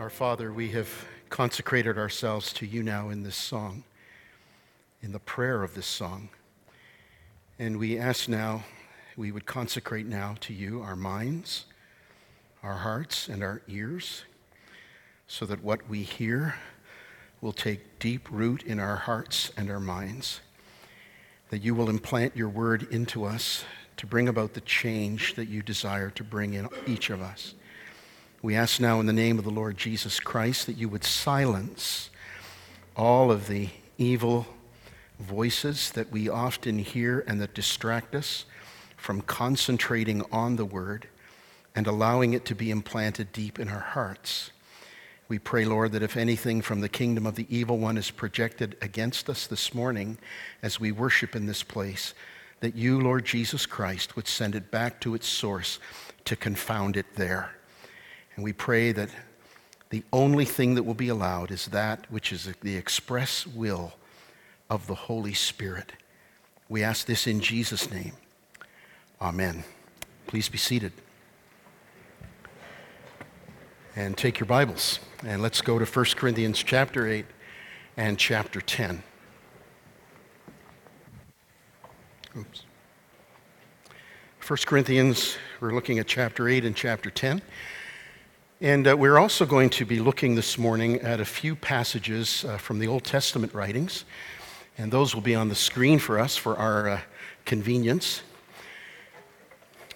Our Father, we have consecrated ourselves to you now in this song, in the prayer of this song. And we ask now, we would consecrate now to you our minds, our hearts, and our ears, so that what we hear will take deep root in our hearts and our minds, that you will implant your word into us to bring about the change that you desire to bring in each of us. We ask now in the name of the Lord Jesus Christ that you would silence all of the evil voices that we often hear and that distract us from concentrating on the word and allowing it to be implanted deep in our hearts. We pray, Lord, that if anything from the kingdom of the evil one is projected against us this morning as we worship in this place, that you, Lord Jesus Christ, would send it back to its source to confound it there. And we pray that the only thing that will be allowed is that which is the express will of the Holy Spirit. We ask this in Jesus' name. Amen. Please be seated. And take your Bibles and let's go to 1 Corinthians chapter 8 and chapter 10. Oops. 1 Corinthians, we're looking at chapter 8 and chapter 10. And uh, we're also going to be looking this morning at a few passages uh, from the Old Testament writings. And those will be on the screen for us for our uh, convenience.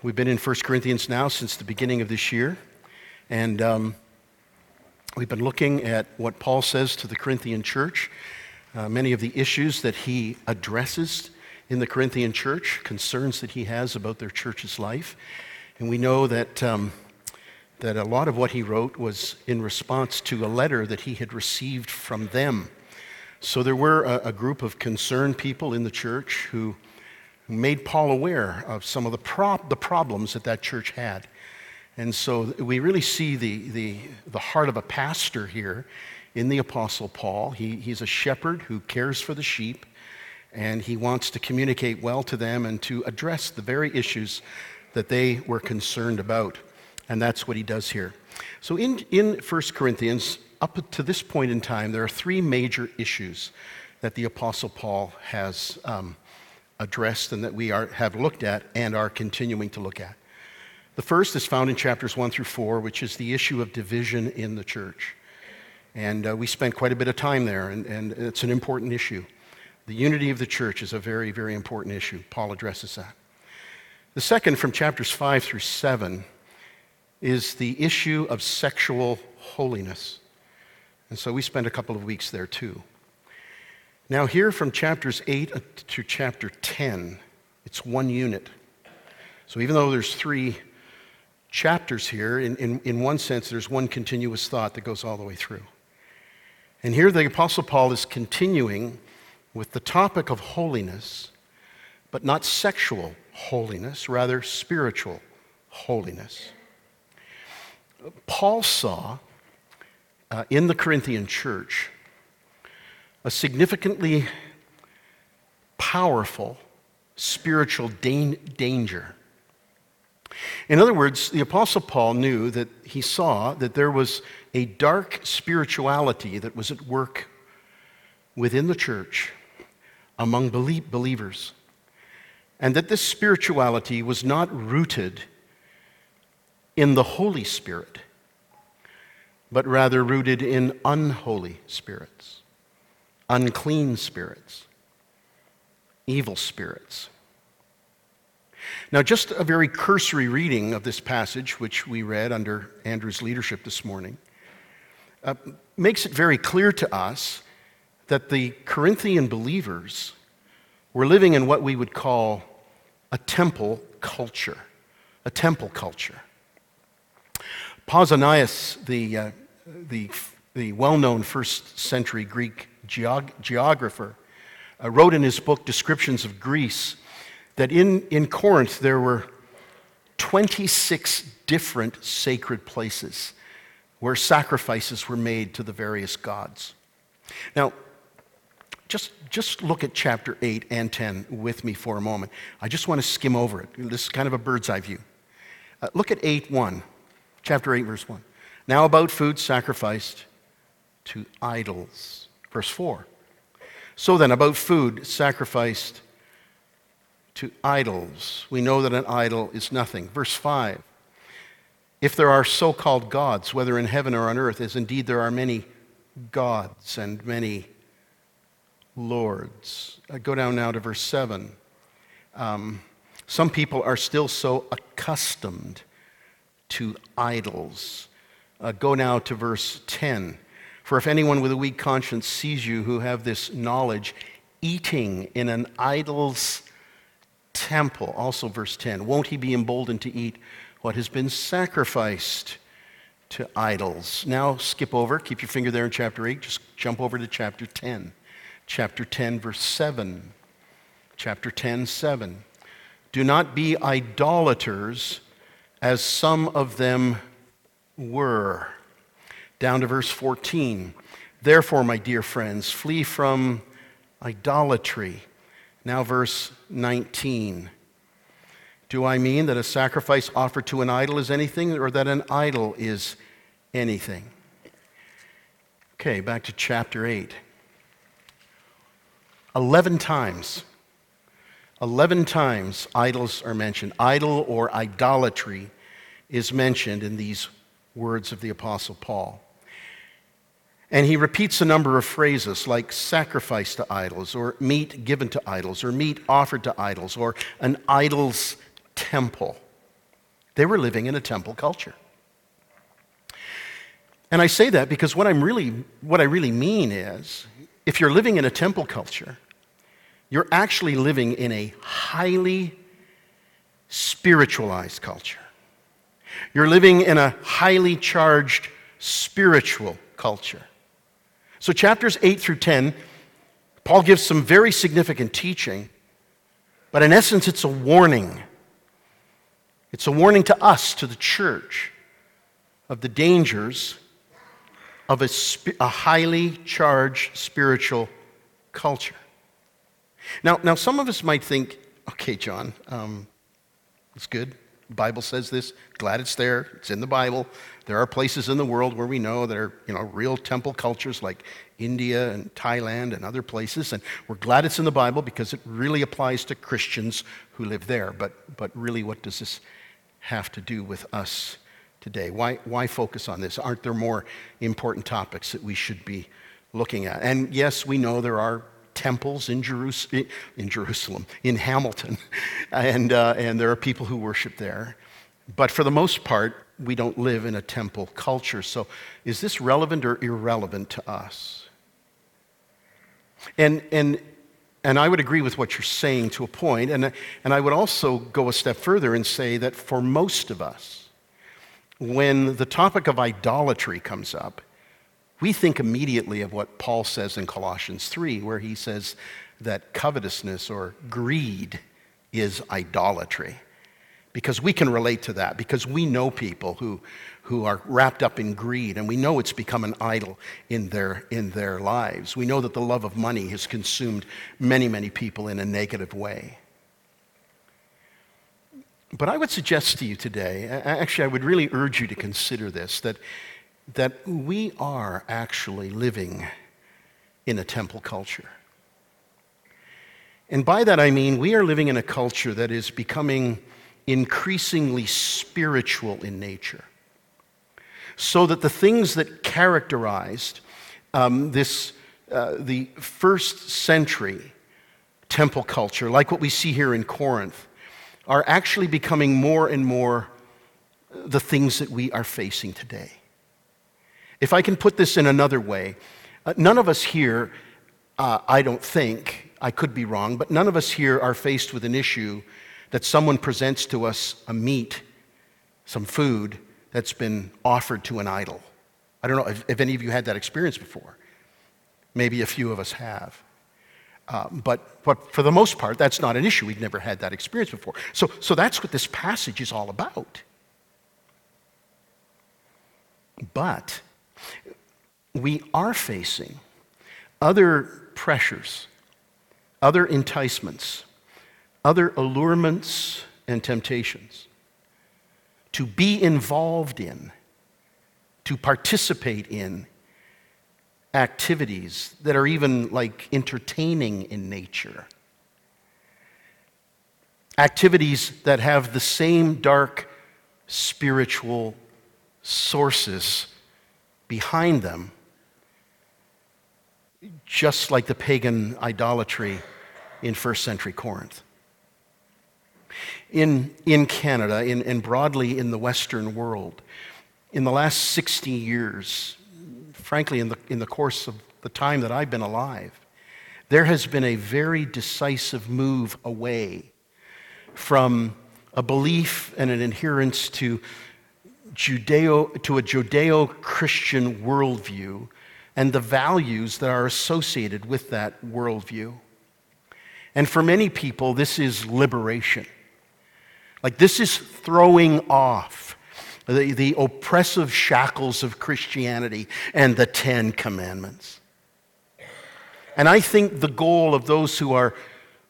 We've been in 1 Corinthians now since the beginning of this year. And um, we've been looking at what Paul says to the Corinthian church, uh, many of the issues that he addresses in the Corinthian church, concerns that he has about their church's life. And we know that. Um, that a lot of what he wrote was in response to a letter that he had received from them. So there were a, a group of concerned people in the church who, made Paul aware of some of the, the problems that that church had. And so we really see the, the, the heart of a pastor here in the Apostle Paul. He, he's a shepherd who cares for the sheep, and he wants to communicate well to them and to address the very issues that they were concerned about. And that's what he does here. So in, in 1 Corinthians, up to this point in time, there are three major issues that the Apostle Paul has um, addressed and that we are, have looked at and are continuing to look at. The first is found in chapters 1 through 4, which is the issue of division in the church. And uh, we spent quite a bit of time there, and, and it's an important issue. The unity of the church is a very, very important issue. Paul addresses that. The second, from chapters 5 through 7, is the issue of sexual holiness. And so we spent a couple of weeks there too. Now, here from chapters 8 to chapter 10, it's one unit. So even though there's three chapters here, in, in, in one sense, there's one continuous thought that goes all the way through. And here the Apostle Paul is continuing with the topic of holiness, but not sexual holiness, rather spiritual holiness. Paul saw uh, in the Corinthian church a significantly powerful spiritual danger. In other words, the Apostle Paul knew that he saw that there was a dark spirituality that was at work within the church among believers, and that this spirituality was not rooted in the Holy Spirit, but rather rooted in unholy spirits, unclean spirits, evil spirits. Now, just a very cursory reading of this passage, which we read under Andrew's leadership this morning, uh, makes it very clear to us that the Corinthian believers were living in what we would call a temple culture, a temple culture. Pausanias, the, uh, the, the well known first century Greek geog- geographer, uh, wrote in his book Descriptions of Greece that in, in Corinth there were 26 different sacred places where sacrifices were made to the various gods. Now, just, just look at chapter 8 and 10 with me for a moment. I just want to skim over it. This is kind of a bird's eye view. Uh, look at 8 1 chapter 8, verse 1. Now, about food sacrificed to idols. Verse 4. So then, about food sacrificed to idols. We know that an idol is nothing. Verse 5. If there are so called gods, whether in heaven or on earth, as indeed there are many gods and many lords. I go down now to verse 7. Um, some people are still so accustomed to idols. Uh, go now to verse 10. For if anyone with a weak conscience sees you who have this knowledge eating in an idol's temple, also verse 10, won't he be emboldened to eat what has been sacrificed to idols? Now skip over, keep your finger there in chapter 8, just jump over to chapter 10. Chapter 10, verse 7. Chapter 10, 7. Do not be idolaters as some of them were. Down to verse 14. Therefore, my dear friends, flee from idolatry. Now, verse 19. Do I mean that a sacrifice offered to an idol is anything, or that an idol is anything? Okay, back to chapter 8. 11 times, 11 times idols are mentioned. Idol or idolatry is mentioned in these words of the Apostle Paul. And he repeats a number of phrases like sacrifice to idols, or meat given to idols, or meat offered to idols, or an idol's temple. They were living in a temple culture. And I say that because what, I'm really, what I really mean is if you're living in a temple culture, you're actually living in a highly spiritualized culture. You're living in a highly charged spiritual culture. So, chapters 8 through 10, Paul gives some very significant teaching, but in essence, it's a warning. It's a warning to us, to the church, of the dangers of a, a highly charged spiritual culture. Now, now, some of us might think, okay, John, um, it's good. The Bible says this. Glad it's there. It's in the Bible. There are places in the world where we know there are, you know, real temple cultures like India and Thailand and other places. And we're glad it's in the Bible because it really applies to Christians who live there. But, but really, what does this have to do with us today? Why, why focus on this? Aren't there more important topics that we should be looking at? And yes, we know there are temples in, in Jerusalem, in Hamilton, and, uh, and there are people who worship there. But for the most part, we don't live in a temple culture. So is this relevant or irrelevant to us? And, and, and I would agree with what you're saying to a point, and, and I would also go a step further and say that for most of us, when the topic of idolatry comes up, we think immediately of what Paul says in Colossians 3, where he says that covetousness or greed is idolatry. Because we can relate to that, because we know people who, who are wrapped up in greed, and we know it's become an idol in their, in their lives. We know that the love of money has consumed many, many people in a negative way. But I would suggest to you today, actually, I would really urge you to consider this that that we are actually living in a temple culture. And by that I mean we are living in a culture that is becoming increasingly spiritual in nature. So that the things that characterized um, this, uh, the first century temple culture, like what we see here in Corinth, are actually becoming more and more the things that we are facing today. If I can put this in another way, uh, none of us here, uh, I don't think, I could be wrong, but none of us here are faced with an issue that someone presents to us a meat, some food that's been offered to an idol. I don't know if, if any of you had that experience before. Maybe a few of us have. Uh, but, but for the most part, that's not an issue. We've never had that experience before. So, so that's what this passage is all about. But we are facing other pressures, other enticements, other allurements and temptations to be involved in, to participate in activities that are even like entertaining in nature. Activities that have the same dark spiritual sources behind them, just like the pagan idolatry in first century Corinth. In, in Canada in, and broadly in the Western world, in the last 60 years, frankly, in the, in the course of the time that I've been alive, there has been a very decisive move away from a belief and an adherence to Judeo, to a Judeo Christian worldview and the values that are associated with that worldview. And for many people, this is liberation. Like, this is throwing off the, the oppressive shackles of Christianity and the Ten Commandments. And I think the goal of those who are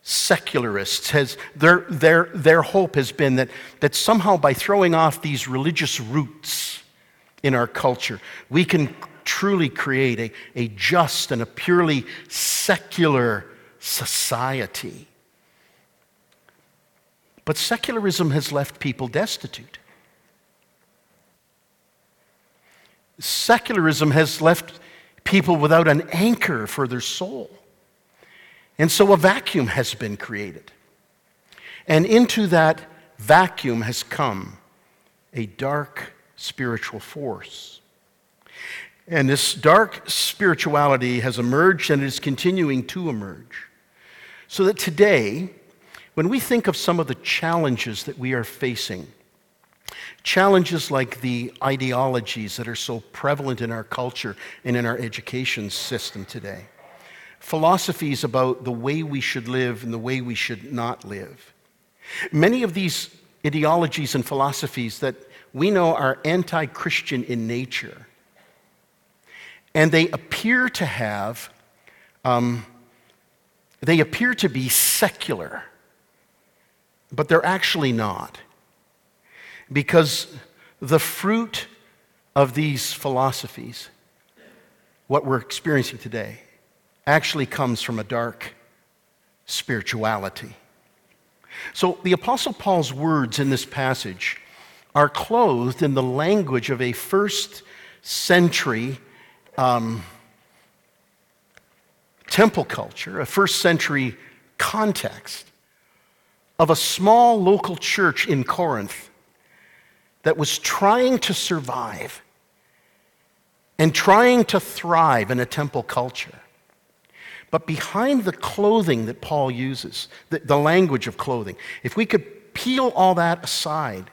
secularists has their, their, their hope has been that, that somehow by throwing off these religious roots in our culture, we can truly create a, a just and a purely secular society. But secularism has left people destitute. Secularism has left people without an anchor for their soul. And so a vacuum has been created. And into that vacuum has come a dark spiritual force. And this dark spirituality has emerged and is continuing to emerge. So that today, when we think of some of the challenges that we are facing, challenges like the ideologies that are so prevalent in our culture and in our education system today, philosophies about the way we should live and the way we should not live. Many of these ideologies and philosophies that we know are anti Christian in nature, and they appear to have, um, they appear to be secular, but they're actually not. Because the fruit of these philosophies, what we're experiencing today, actually comes from a dark spirituality. So the Apostle Paul's words in this passage are clothed in the language of a first century um, temple culture, a first century context of a small local church in Corinth that was trying to survive and trying to thrive in a temple culture. But behind the clothing that Paul uses, the, the, language of clothing, if we could peel all that aside,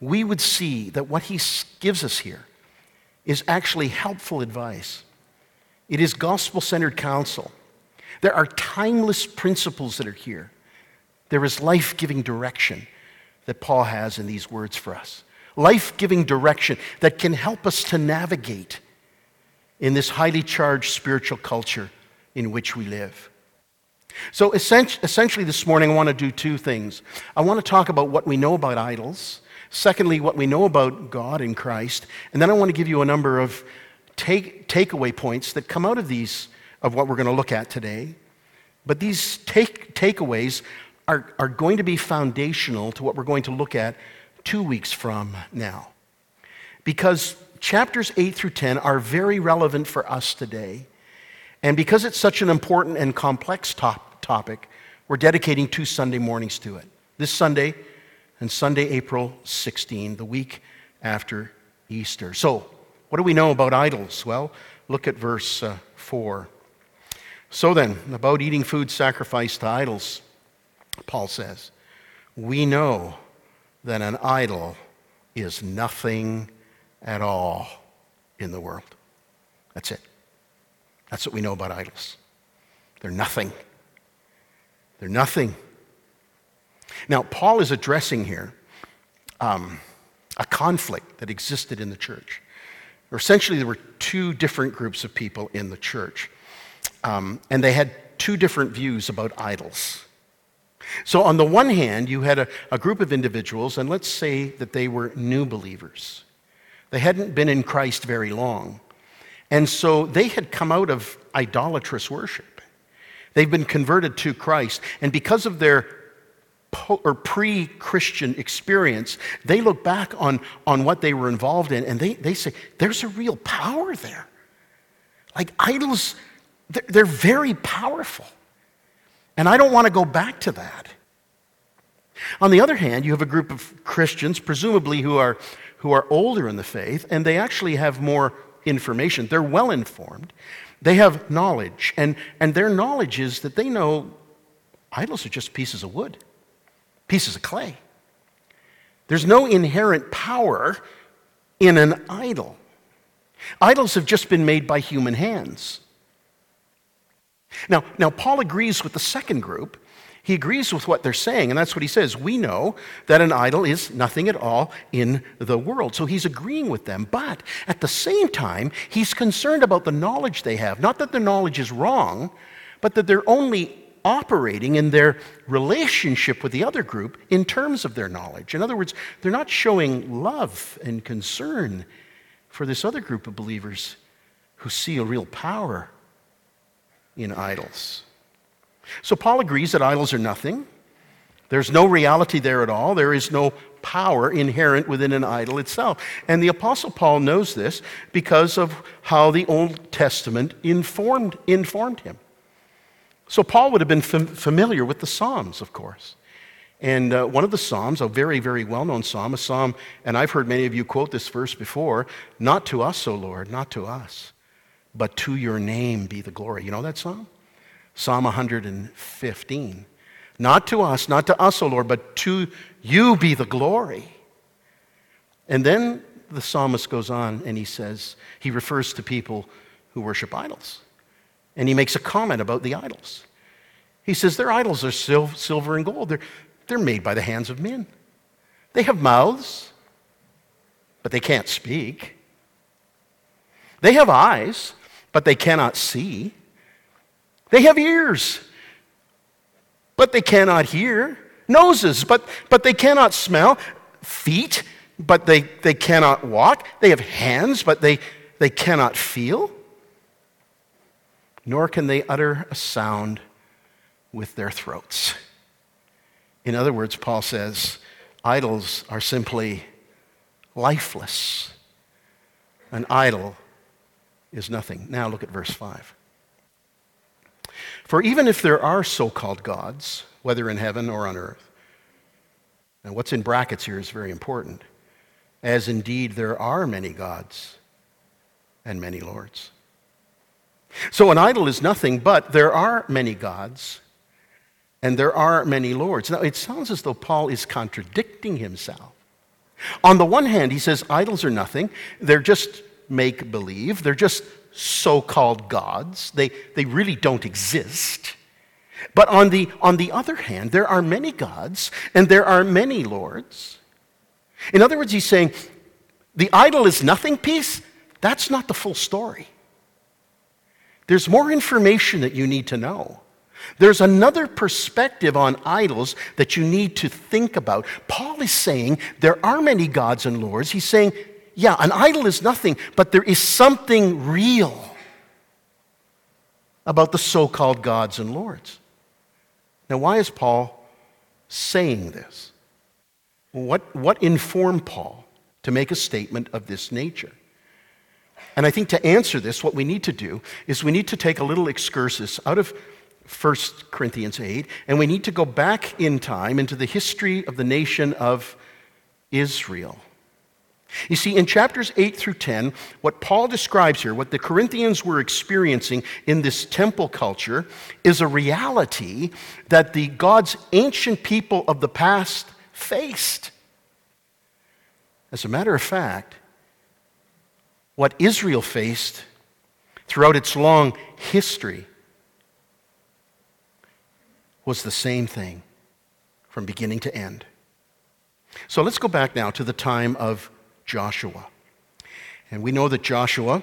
we would see that what he gives us here is actually helpful advice. It is gospel centered counsel. There are timeless principles that are here. There is life giving direction that Paul has in these words for us. Life giving direction that can help us to navigate in this highly charged spiritual culture in which we live. So, essentially, this morning, I want to do two things. I want to talk about what we know about idols. Secondly, what we know about God in Christ. And then I want to give you a number of take, takeaway points that come out of these, of what we're going to look at today. But these take, takeaways are, are going to be foundational to what we're going to look at two weeks from now. Because chapters 8 through 10 are very relevant for us today. And because it's such an important and complex top, topic, we're dedicating two Sunday mornings to it. This Sunday and Sunday, April 16, the week after Easter. So, what do we know about idols? Well, look at verse uh, 4. So then, about eating food sacrificed to idols, Paul says, we know that an idol is nothing at all in the world. That's it. That's what we know about idols. They're nothing. They're nothing. Now, Paul is addressing here um, a conflict that existed in the church. Essentially, there were two different groups of people in the church, um, and they had two different views about idols. So, on the one hand, you had a, a group of individuals, and let's say that they were new believers. They hadn't been in Christ very long. And so they had come out of idolatrous worship. They've been converted to Christ. And because of their po- or pre-Christian experience, they look back on, on what they were involved in and they, they say, there's a real power there. Like idols, they're, they're very powerful. And I don't want to go back to that. On the other hand, you have a group of Christians, presumably who are, who are older in the faith, and they actually have more information. They're well informed. They have knowledge. And, and their knowledge is that they know idols are just pieces of wood, pieces of clay. There's no inherent power in an idol. Idols have just been made by human hands. Now, now Paul agrees with the second group he agrees with what they're saying, and that's what he says. We know that an idol is nothing at all in the world. So he's agreeing with them. But at the same time, he's concerned about the knowledge they have. Not that their knowledge is wrong, but that they're only operating in their relationship with the other group in terms of their knowledge. In other words, they're not showing love and concern for this other group of believers who see a real power in idols. So Paul agrees that idols are nothing. There's no reality there at all. There is no power inherent within an idol itself. And the Apostle Paul knows this because of how the Old Testament informed, informed him. So Paul would have been fam- familiar with the Psalms, of course. And uh, one of the Psalms, a very, very well known Psalm, a Psalm, and I've heard many of you quote this verse before Not to us, O Lord, not to us, but to your name be the glory. You know that Psalm? Psalm 115. Not to us, not to us, O Lord, but to you be the glory. And then the psalmist goes on and he says, he refers to people who worship idols. And he makes a comment about the idols. He says, Their idols are sil- silver and gold. They're, they're made by the hands of men. They have mouths, but they can't speak. They have eyes, but they cannot see. They have ears, but they cannot hear. Noses, but, but they cannot smell. Feet, but they, they cannot walk. They have hands, but they, they cannot feel. Nor can they utter a sound with their throats. In other words, Paul says, idols are simply lifeless. An idol is nothing. Now look at verse 5. For even if there are so called gods, whether in heaven or on earth, and what's in brackets here is very important, as indeed there are many gods and many lords. So an idol is nothing but there are many gods and there are many lords. Now it sounds as though Paul is contradicting himself. On the one hand, he says idols are nothing, they're just make believe, they're just so called gods. They, they really don't exist. But on the, on the other hand, there are many gods and there are many lords. In other words, he's saying the idol is nothing piece. That's not the full story. There's more information that you need to know. There's another perspective on idols that you need to think about. Paul is saying there are many gods and lords. He's saying yeah, an idol is nothing, but there is something real about the so called gods and lords. Now, why is Paul saying this? What, what informed Paul to make a statement of this nature? And I think to answer this, what we need to do is we need to take a little excursus out of 1 Corinthians 8, and we need to go back in time into the history of the nation of Israel. You see, in chapters 8 through 10, what Paul describes here, what the Corinthians were experiencing in this temple culture, is a reality that the God's ancient people of the past faced. As a matter of fact, what Israel faced throughout its long history was the same thing from beginning to end. So let's go back now to the time of Joshua. And we know that Joshua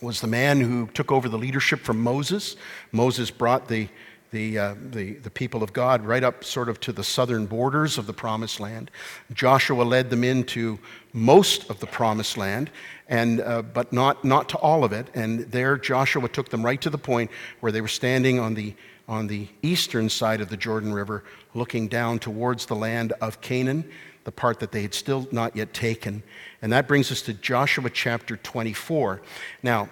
was the man who took over the leadership from Moses. Moses brought the, the, uh, the, the people of God right up sort of to the southern borders of the promised land. Joshua led them into most of the promised land, and, uh, but not, not to all of it. And there, Joshua took them right to the point where they were standing on the, on the eastern side of the Jordan River, looking down towards the land of Canaan, the part that they had still not yet taken. And that brings us to Joshua chapter 24. Now,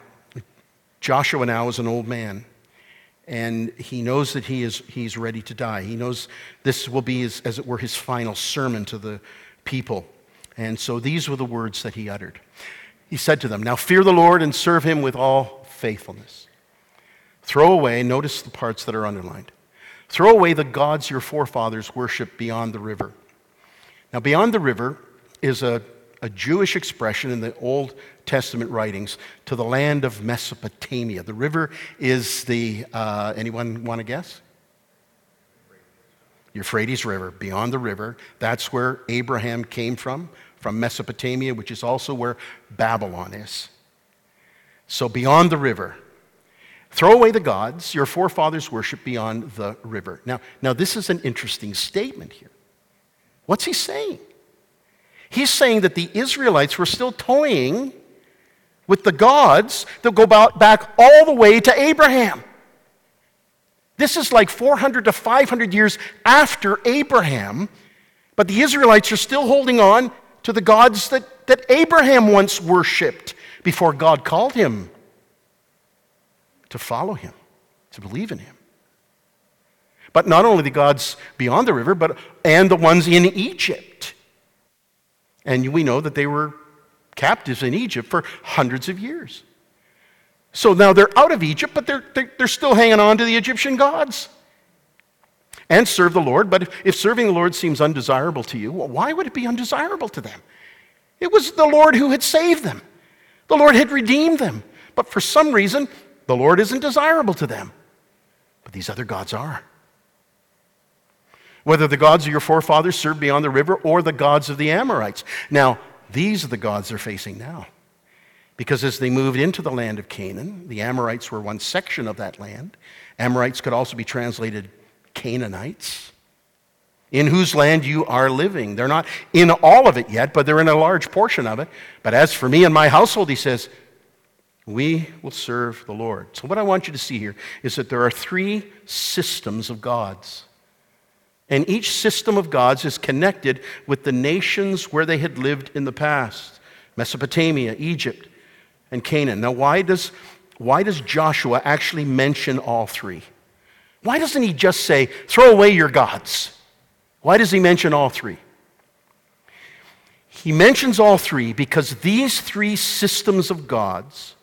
Joshua now is an old man and he knows that he is he's ready to die. He knows this will be his, as it were his final sermon to the people. And so these were the words that he uttered. He said to them, "Now fear the Lord and serve him with all faithfulness. Throw away, notice the parts that are underlined. Throw away the gods your forefathers worshiped beyond the river." Now beyond the river is a a Jewish expression in the Old Testament writings to the land of Mesopotamia. The river is the, uh, anyone want to guess? Euphrates River, beyond the river. That's where Abraham came from, from Mesopotamia, which is also where Babylon is. So beyond the river. Throw away the gods your forefathers worship beyond the river. Now, now this is an interesting statement here. What's he saying? He's saying that the Israelites were still toying with the gods that go back all the way to Abraham. This is like 400 to 500 years after Abraham, but the Israelites are still holding on to the gods that, that Abraham once worshiped before God called him to follow him, to believe in him. But not only the gods beyond the river, but and the ones in Egypt. And we know that they were captives in Egypt for hundreds of years. So now they're out of Egypt, but they're, they're still hanging on to the Egyptian gods and serve the Lord. But if, serving the Lord seems undesirable to you, well, why would it be undesirable to them? It was the Lord who had saved them, the Lord had redeemed them. But for some reason, the Lord isn't desirable to them. But these other gods are whether the gods of your forefathers served beyond the river or the gods of the Amorites. Now, these are the gods they're facing now. Because as they moved into the land of Canaan, the Amorites were one section of that land. Amorites could also be translated Canaanites, in whose land you are living. They're not in all of it yet, but they're in a large portion of it. But as for me and my household, he says, we will serve the Lord. So, what I want you to see here is that there are three systems of gods. And each system of gods is connected with the nations where they had lived in the past Mesopotamia, Egypt, and Canaan. Now, why does, why does Joshua actually mention all three? Why doesn't he just say, throw away your gods? Why does he mention all three? He mentions all three because these three systems of gods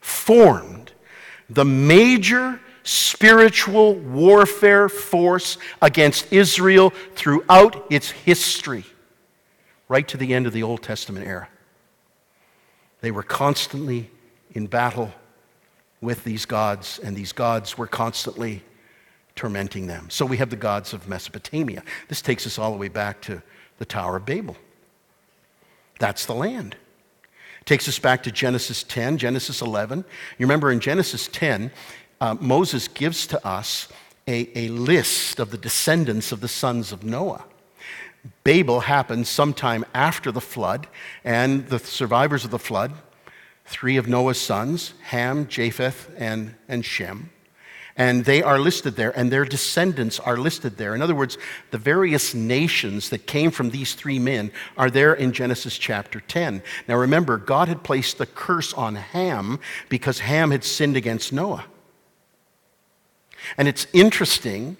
formed the major spiritual warfare force against Israel throughout its history, right to the end of the Old Testament era. They were constantly in battle with these gods, and these gods were constantly tormenting them. So we have the gods of Mesopotamia. This takes us all the way back to the Tower of Babel. That's the land. takes us back to Genesis 10, Genesis 11. You remember in Genesis 10, uh, Moses gives to us a, a list of the descendants of the sons of Noah. Babel happened sometime after the flood, and the survivors of the flood, three of Noah's sons, Ham, Japheth, and, and Shem, and they are listed there, and their descendants are listed there. In other words, the various nations that came from these three men are there in Genesis chapter 10. Now remember, God had placed the curse on Ham because Ham had sinned against Noah. And it's interesting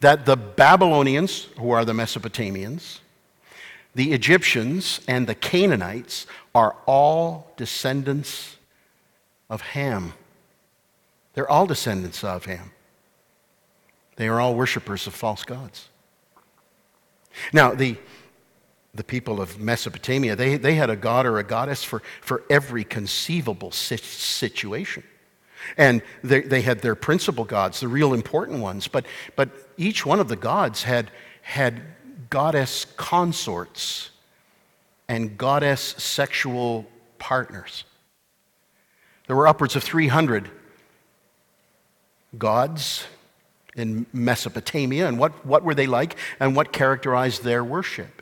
that the Babylonians, who are the Mesopotamians, the Egyptians, and the Canaanites are all descendants of Ham. They're all descendants of Ham. They are all worshippers of false gods. Now, the, the people of Mesopotamia, they, they had a god or a goddess for, for every conceivable situation. And they, they had their principal gods, the real important ones, but, but each one of the gods had, had goddess consorts and goddess sexual partners. There were upwards of 300 gods in Mesopotamia and what, what were they like and what characterized their worship.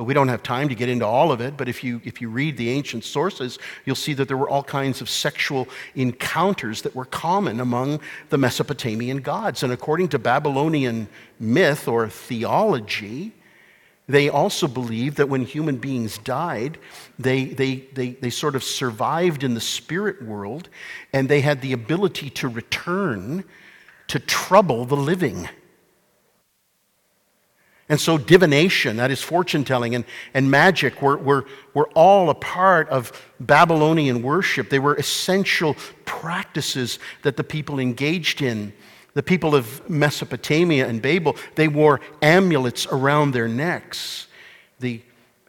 But we don't have time to get into all of it, but if you, if you read the ancient sources, you'll see that there were all kinds of sexual encounters that were common among the Mesopotamian gods. And according to Babylonian myth or theology, they also believed that when human beings died, they, they, they, they sort of survived in the spirit world and they had the ability to return to trouble the living. And so, divination, that is fortune telling, and, and magic were, were, were all a part of Babylonian worship. They were essential practices that the people engaged in. The people of Mesopotamia and Babel, they wore amulets around their necks. The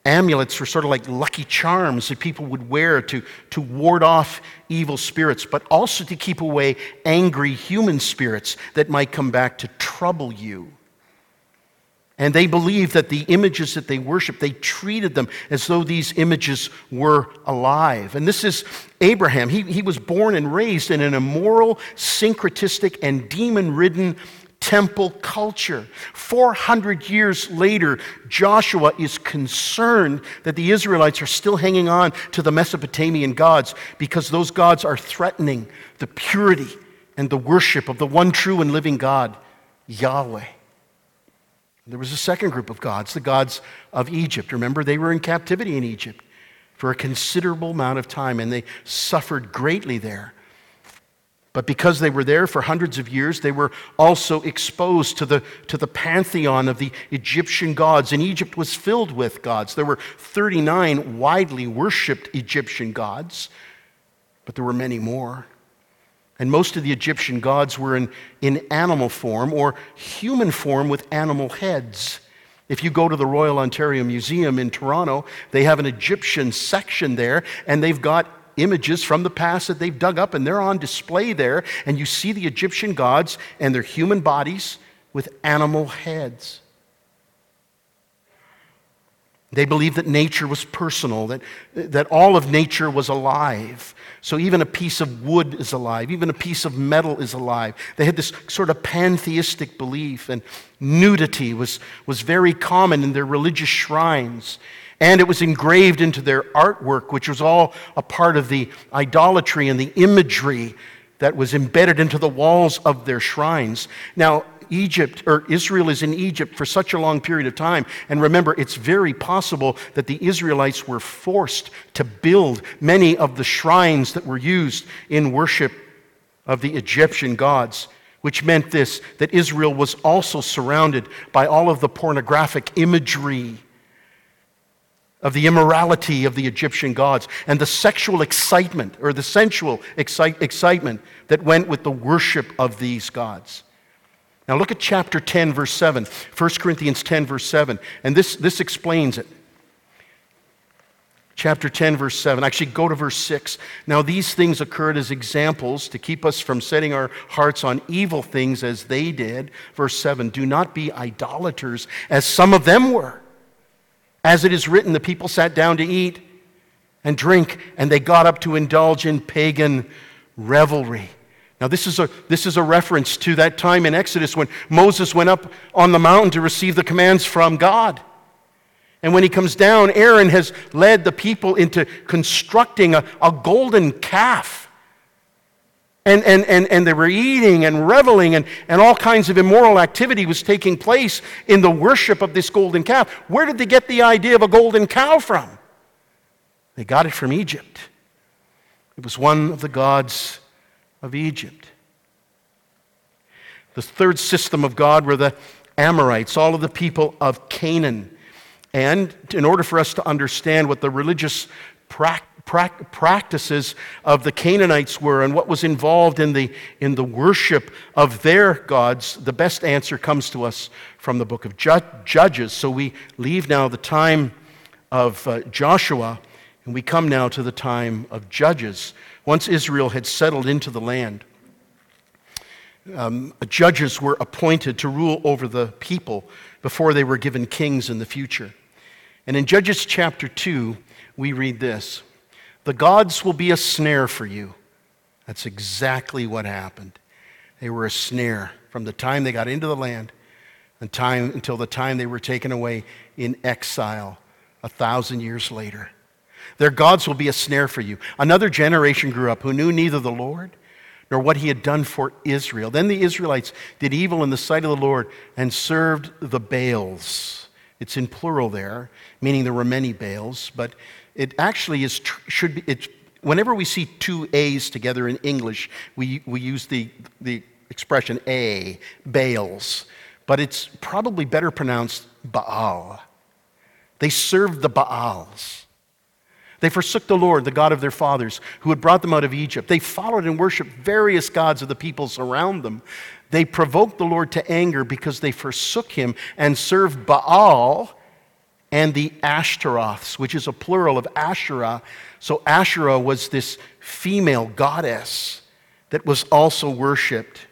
amulets were sort of like lucky charms that people would wear to, to ward off evil spirits, but also to keep away angry human spirits that might come back to trouble you. And they believed that the images that they worshiped, they treated them as though these images were alive. And this is Abraham. He, he was born and raised in an immoral, syncretistic, and demon ridden temple culture. 400 years later, Joshua is concerned that the Israelites are still hanging on to the Mesopotamian gods because those gods are threatening the purity and the worship of the one true and living God, Yahweh. There was a second group of gods, the gods of Egypt. Remember, they were in captivity in Egypt for a considerable amount of time, and they suffered greatly there. But because they were there for hundreds of years, they were also exposed to the, to the pantheon of the Egyptian gods. And Egypt was filled with gods. There were 39 widely worshiped Egyptian gods, but there were many more. And most of the Egyptian gods were in, in animal form or human form with animal heads. If you go to the Royal Ontario Museum in Toronto, they have an Egyptian section there, and they've got images from the past that they've dug up, and they're on display there. And you see the Egyptian gods and their human bodies with animal heads. They believed that nature was personal, that, that all of nature was alive. So even a piece of wood is alive, even a piece of metal is alive. They had this sort of pantheistic belief, and nudity was, was very common in their religious shrines. And it was engraved into their artwork, which was all a part of the idolatry and the imagery that was embedded into the walls of their shrines. Now, Egypt or Israel is in Egypt for such a long period of time. And remember, it's very possible that the Israelites were forced to build many of the shrines that were used in worship of the Egyptian gods, which meant this that Israel was also surrounded by all of the pornographic imagery of the immorality of the Egyptian gods and the sexual excitement or the sensual excite- excitement that went with the worship of these gods. Now look at chapter 10, verse 7, 1 Corinthians 10, verse 7, and this, this explains it. Chapter 10, verse 7. Actually, go to verse 6. Now, these things occurred as examples to keep us from setting our hearts on evil things as they did. Verse 7 Do not be idolaters, as some of them were. As it is written, the people sat down to eat and drink, and they got up to indulge in pagan revelry. Now, this is, a, this is a reference to that time in Exodus when Moses went up on the mountain to receive the commands from God. And when he comes down, Aaron has led the people into constructing a, a golden calf. And, and, and, and they were eating and reveling, and, and all kinds of immoral activity was taking place in the worship of this golden calf. Where did they get the idea of a golden cow from? They got it from Egypt. It was one of the gods of Egypt. The third system of God were the Amorites, all of the people of Canaan. And in order for us to understand what the religious pra- pra- practices of the Canaanites were and what was involved in the, in the worship of their gods, the best answer comes to us from the book of Ju- Judges. So we leave now the time of uh, Joshua and we come now to the time of Judges once Israel had settled into the land, um, judges were appointed to rule over the people before they were given kings in the future. And in Judges chapter 2, we read this The gods will be a snare for you. That's exactly what happened. They were a snare. from the time they got into the land until the time they were taken away in exile a thousand years later. Their gods will be a snare for you. Another generation grew up who knew neither the Lord nor what he had done for Israel. Then the Israelites did evil in the sight of the Lord and served the Baals. It's in plural there, meaning there were many Baals, but it actually is should be it's whenever we see two A's together in English, we, we use the, the expression A, Baals, but it's probably better pronounced Baal. They served the Baals. They forsook the Lord, the God of their fathers, who had brought them out of Egypt. They followed and worshiped various gods of the peoples around them. They provoked the Lord to anger because they forsook him and served Baal and the Ashtaroths, which is a plural of Asherah. So Asherah was this female goddess that was also worshiped,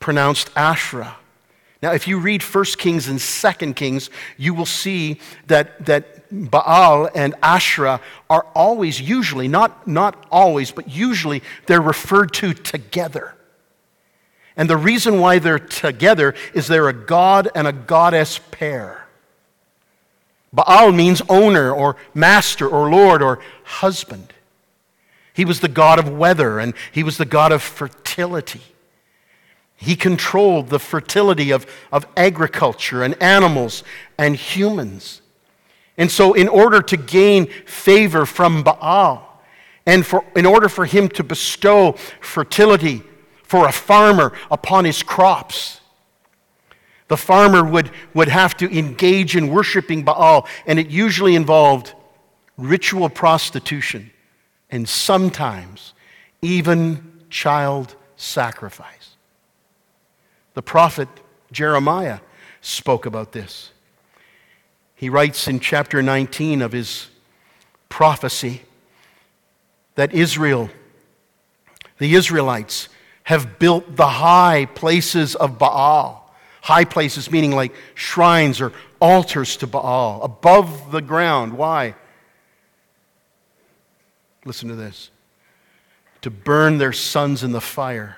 pronounced Asherah. Now, if you read 1 Kings and 2 Kings, you will see that, that Baal and Asherah are always, usually, not, not always, but usually, they're referred to together. And the reason why they're together is they're a god and a goddess pair. Baal means owner or master or lord or husband. He was the god of weather and he was the god of fertility. He controlled the fertility of, of agriculture and animals and humans. And so, in order to gain favor from Baal, and for, in order for him to bestow fertility for a farmer upon his crops, the farmer would, would have to engage in worshiping Baal, and it usually involved ritual prostitution and sometimes even child sacrifice. The prophet Jeremiah spoke about this. He writes in chapter 19 of his prophecy that Israel, the Israelites, have built the high places of Baal. High places meaning like shrines or altars to Baal above the ground. Why? Listen to this to burn their sons in the fire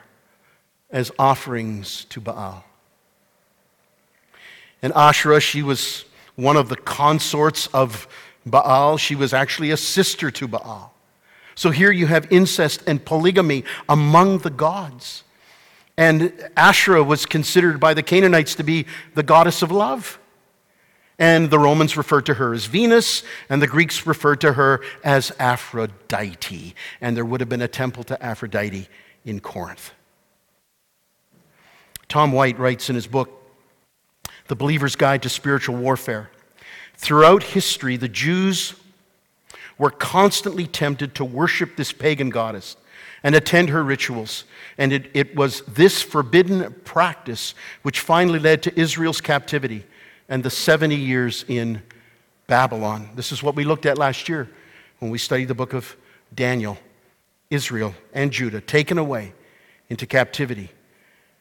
as offerings to Baal. And Asherah, she was one of the consorts of Baal. She was actually a sister to Baal. So here you have incest and polygamy among the gods. And Asherah was considered by the Canaanites to be the goddess of love. And the Romans referred to her as Venus, and the Greeks referred to her as Aphrodite. And there would have been a temple to Aphrodite in Corinth. Tom White writes in his book, The Believer's Guide to Spiritual Warfare Throughout history, the Jews were constantly tempted to worship this pagan goddess and attend her rituals. And it, it was this forbidden practice which finally led to Israel's captivity and the 70 years in Babylon. This is what we looked at last year when we studied the book of Daniel. Israel and Judah taken away into captivity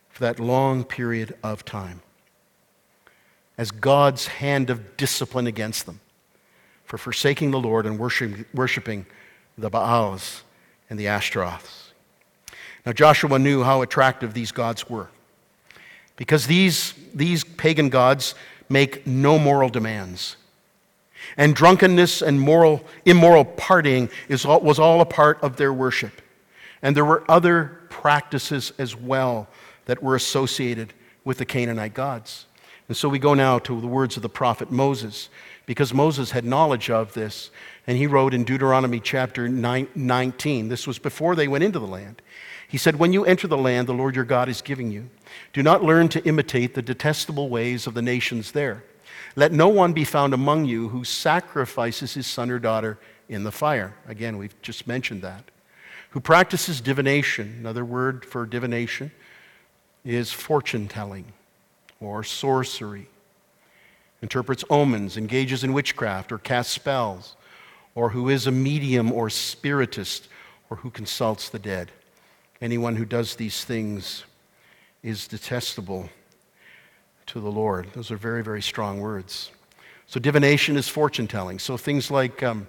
for that long period of time as God's hand of discipline against them for forsaking the Lord and worshiping the Baals and the Ashtaroths. Now, Joshua knew how attractive these gods were because these, these pagan gods make no moral demands. And drunkenness and moral, immoral partying is all, was all a part of their worship. And there were other practices as well that were associated with the Canaanite gods. And so we go now to the words of the prophet Moses, because Moses had knowledge of this. And he wrote in Deuteronomy chapter 19, this was before they went into the land. He said, When you enter the land the Lord your God is giving you, do not learn to imitate the detestable ways of the nations there. Let no one be found among you who sacrifices his son or daughter in the fire. Again, we've just mentioned that. Who practices divination. Another word for divination is fortune telling or sorcery interprets omens, engages in witchcraft, or casts spells, or who is a medium or spiritist, or who consults the dead. Anyone who does these things is detestable to the Lord. Those are very, very strong words. So divination is fortune telling. So things like um,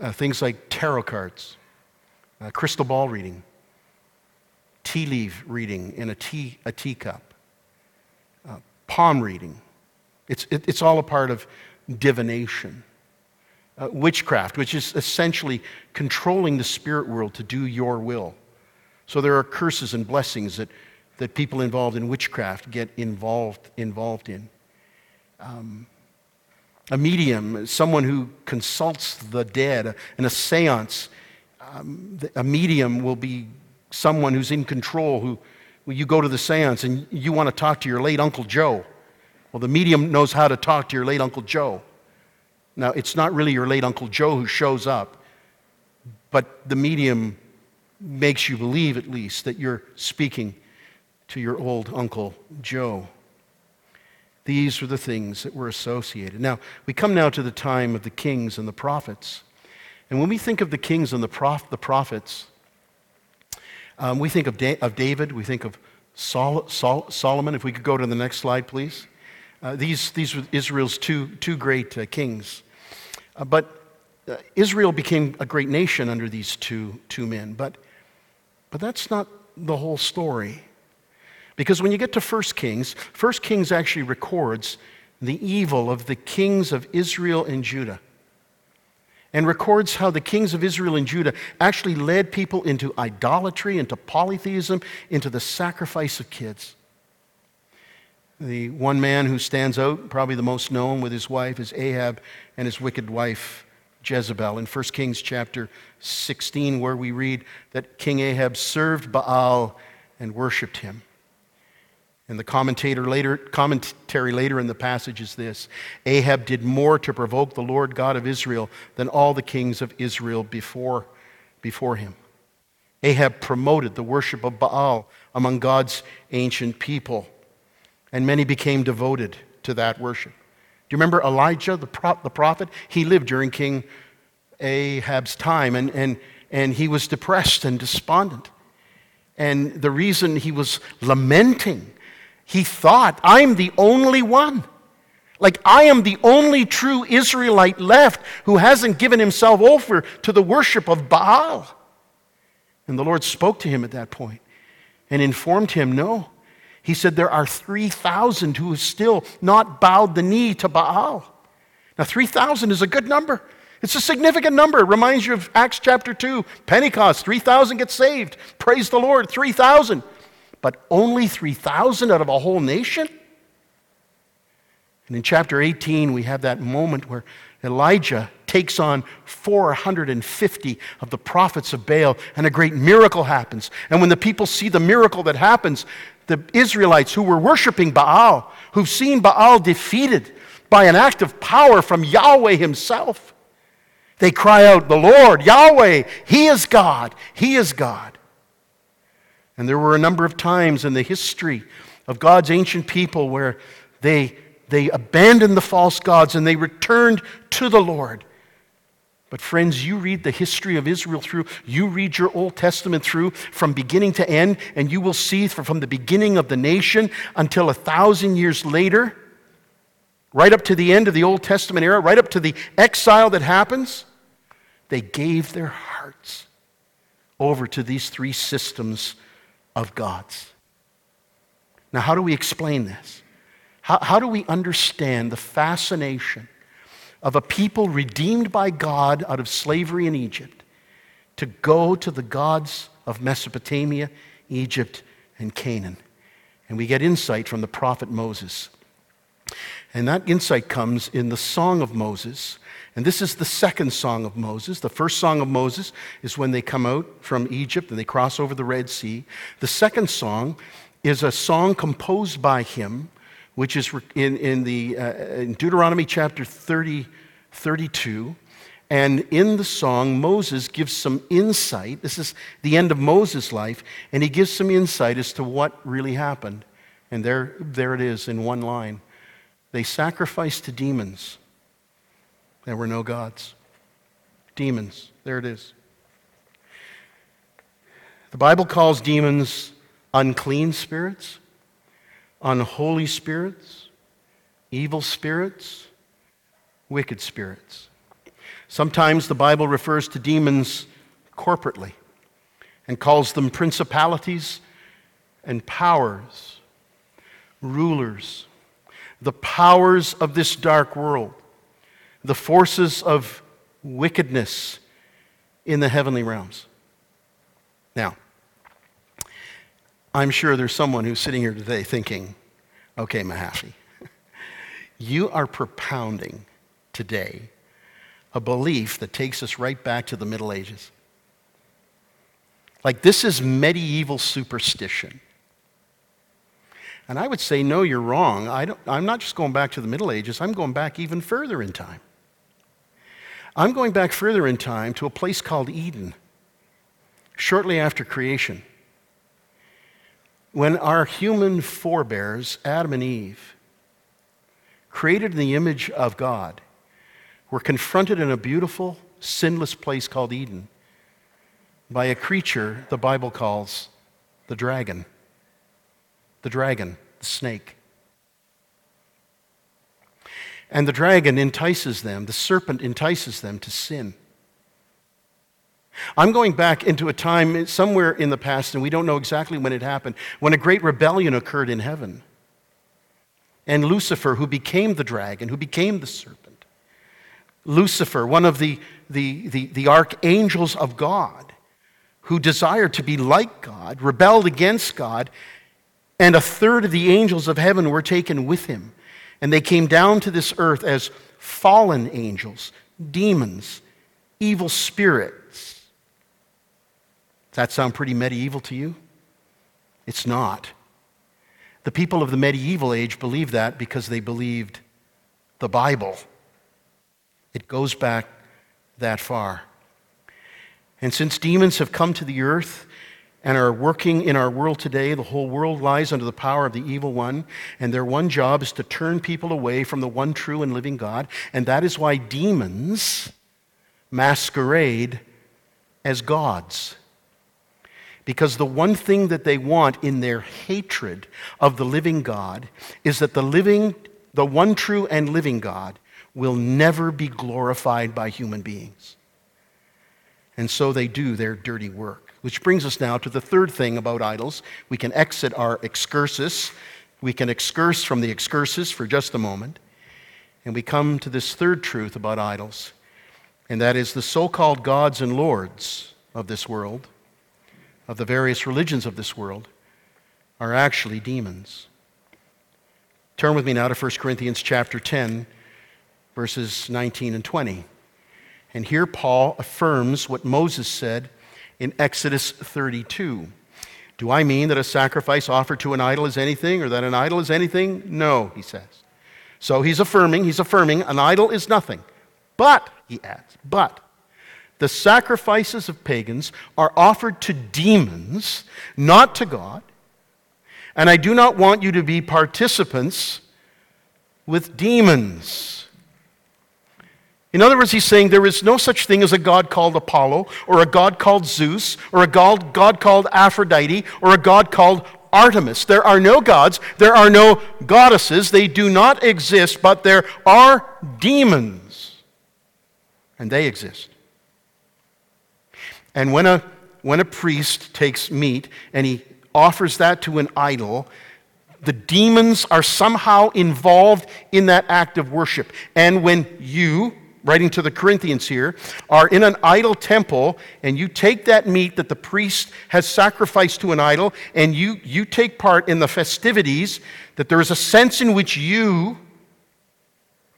uh, things like tarot cards, uh, crystal ball reading, tea leaf reading in a, tea, a teacup, palm reading. It's, it, it's all a part of divination. Uh, witchcraft, which is essentially controlling the spirit world to do your will. So there are curses and blessings that, that people involved in witchcraft get involved, involved in. Um, a medium, someone who consults the dead, in a seance, um, a medium will be someone who's in control, who when you go to the seance and you want to talk to your late Uncle Joe. Well, the medium knows how to talk to your late Uncle Joe. Now, it's not really your late Uncle Joe who shows up, but the medium makes you believe, at least, that you're speaking to your old Uncle Joe. These were the things that were associated. Now, we come now to the time of the kings and the prophets. And when we think of the kings and the, prof- the prophets, um, we think of, da- of, David, we think of Sol- Sol- Solomon. If we could go to the next slide, please. Uh, these, these were Israel's two, two great uh, kings. Uh, but uh, Israel became a great nation under these two, two men. But, but that's not the whole story. Because when you get to 1 Kings, 1 Kings actually records the evil of the kings of Israel and Judah. And records how the kings of Israel and Judah actually led people into idolatry, into polytheism, into the sacrifice of kids. The one man who stands out, probably the most known with his wife, is Ahab and his wicked wife Jezebel. In 1 Kings chapter 16, where we read that King Ahab served Baal and worshiped him. And the commentator later, commentary later in the passage is this Ahab did more to provoke the Lord God of Israel than all the kings of Israel before, before him. Ahab promoted the worship of Baal among God's ancient people, and many became devoted to that worship. Do you remember Elijah, the, the prophet? He lived during King Ahab's time, and, and, and he was depressed and despondent. And the reason he was lamenting he thought, I'm the only one. Like, I am the only true Israelite left who hasn't given himself over to the worship of Baal. And the Lord spoke to him at that point and informed him, No. He said, There are 3,000 who have still not bowed the knee to Baal. Now, 3,000 is a good number. It's a significant number. It reminds you of Acts chapter 2, Pentecost. 3,000 get saved. Praise the Lord, 3,000 but only 3,000 out of a whole nation? And in chapter 18, we have that moment where Elijah takes on 450 of the prophets of Baal, and a great miracle happens. And when the people see the miracle that happens, the Israelites who were worshiping Baal, who've seen Baal defeated by an act of power from Yahweh Himself, they cry out, The Lord, Yahweh, He is God, He is God. And there were a number of times in the history of God's ancient people where they, they abandoned the false gods and they returned to the Lord. But, friends, you read the history of Israel through, you read your Old Testament through from beginning to end, and you will see from the beginning of the nation until a thousand years later, right up to the end of the Old Testament era, right up to the exile that happens, they gave their hearts over to these three systems of God's. Now, how do we explain this? How, how do we understand the fascination of a people redeemed by God out of slavery in Egypt to go to the gods of Mesopotamia, Egypt, and Canaan? And we get insight from the prophet Moses. And that insight comes in the Song of Moses, and this is the second song of Moses. The first song of Moses is when they come out from Egypt and they cross over the Red Sea. The second song is a song composed by him, which is in, in, the, uh, in Deuteronomy chapter 30, 32. And in the song, Moses gives some insight. This is the end of Moses' life, and he gives some insight as to what really happened. And there, there it is in one line. They sacrificed to demons there were no gods. Demons. There it is. The Bible calls demons unclean spirits, unholy spirits, evil spirits, wicked spirits. Sometimes the Bible refers to demons corporately and calls them principalities and powers, rulers, the powers of this dark world, the forces of wickedness in the heavenly realms. Now, I'm sure there's someone who's sitting here today thinking, okay, Mahaffey, you are propounding today a belief that takes us right back to the Middle Ages. Like, this is medieval superstition. And I would say, no, you're wrong. I am not just going back to the Middle Ages, I'm going back even further in time. I'm going back further in time to a place called Eden, shortly after creation, when our human forebears, Adam and Eve, created in the image of God, were confronted in a beautiful, sinless place called Eden by a creature the Bible calls the dragon. The dragon, the snake. And the dragon entices them, the serpent entices them to sin. I'm going back into a time somewhere in the past, and we don't know exactly when it happened, when a great rebellion occurred in heaven. And Lucifer, who became the dragon, who became the serpent, Lucifer, one of the, the, the, the archangels of God, who desired to be like God, rebelled against God, and a third of the angels of heaven were taken with him. And they came down to this earth as fallen angels, demons, evil spirits. Does that sound pretty medieval to you? It's not. The people of the medieval age believed that because they believed the Bible. It goes back that far. And since demons have come to the earth and are working in our world today, the whole world lies under the power of the evil one, and their one job is to turn people away from the one true and living God. And that is why demons masquerade as gods. Because the one thing that they want in their hatred of the living God is that the living, the one true and living God will never be glorified by human beings. And so they do their dirty work. Which brings us now to the third thing about idols. We can exit our excursus. We can excurse from the excursus for just a moment. And we come to this third truth about idols. And that is the so called gods and lords of this world, of the various religions of this world, are actually demons. Turn with me now to 1 Corinthians chapter 10 verses 19 and 20. And here Paul affirms what Moses said in Exodus 32. Do I mean that a sacrifice offered to an idol is anything or that an idol is anything? No, he says. So he's affirming, he's affirming an idol is nothing. But, he adds, but the sacrifices of pagans are offered to demons, not to God. And I do not want you to be participants with demons. In other words, he's saying there is no such thing as a God called Apollo, or a God called Zeus, or a God, God called Aphrodite, or a God called Artemis. There are no gods, there are no goddesses, they do not exist, but there are demons. And they exist. And when a, when a priest takes meat and he offers that to an idol, the demons are somehow involved in that act of worship. And when you, writing to the Corinthians here, are in an idol temple, and you take that meat that the priest has sacrificed to an idol, and you, you take part in the festivities, that there is a sense in which you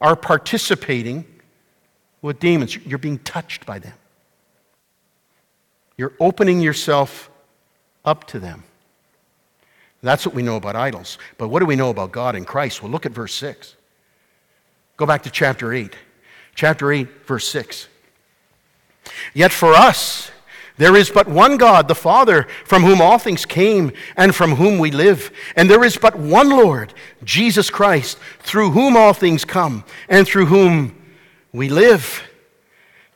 are participating with demons. You're being touched by them. You're opening yourself up to them. That's what we know about idols. But what do we know about God and Christ? Well, look at verse 6. Go back to chapter 8 chapter 8, verse 6. Yet for us, there is but one God, the Father, from whom all things came and from whom we live. And there is but one Lord, Jesus Christ, through whom all things come and through whom we live.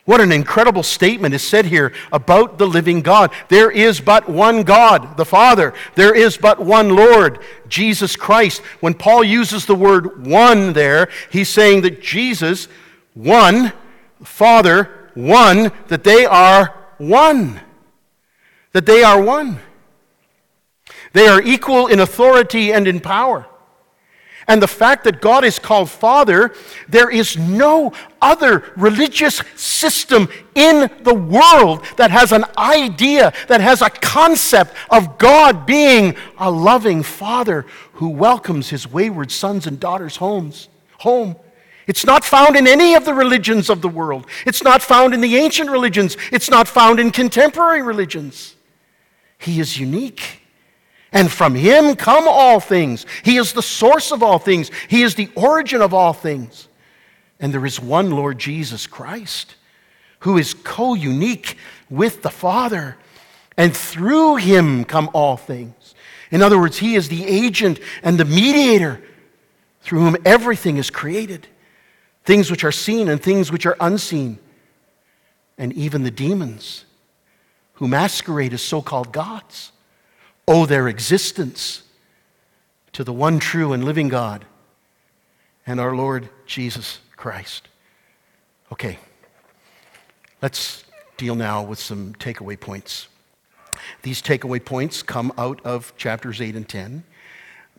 What an incredible statement is said here about the living God. There is but one God, the Father. There is but one Lord, Jesus Christ. When Paul uses the word one there, he's saying that Jesus one, Father, one, that they are one. That they are one. They are equal in authority and in power. And the fact that God is called Father, there is no other religious system in the world that has an idea, that has a concept of God being a loving Father who welcomes his wayward sons and daughters homes, home. It's not found in any of the religions of the world. It's not found in the ancient religions. It's not found in contemporary religions. He is unique. And from him come all things. He is the source of all things, he is the origin of all things. And there is one Lord Jesus Christ who is co unique with the Father. And through him come all things. In other words, he is the agent and the mediator through whom everything is created things which are seen and things which are unseen. And even the demons who masquerade as so called gods owe their existence to the one true and living God and our Lord Jesus Christ. Okay, let's deal now with some takeaway points. These takeaway points come out of chapters 8 and 10,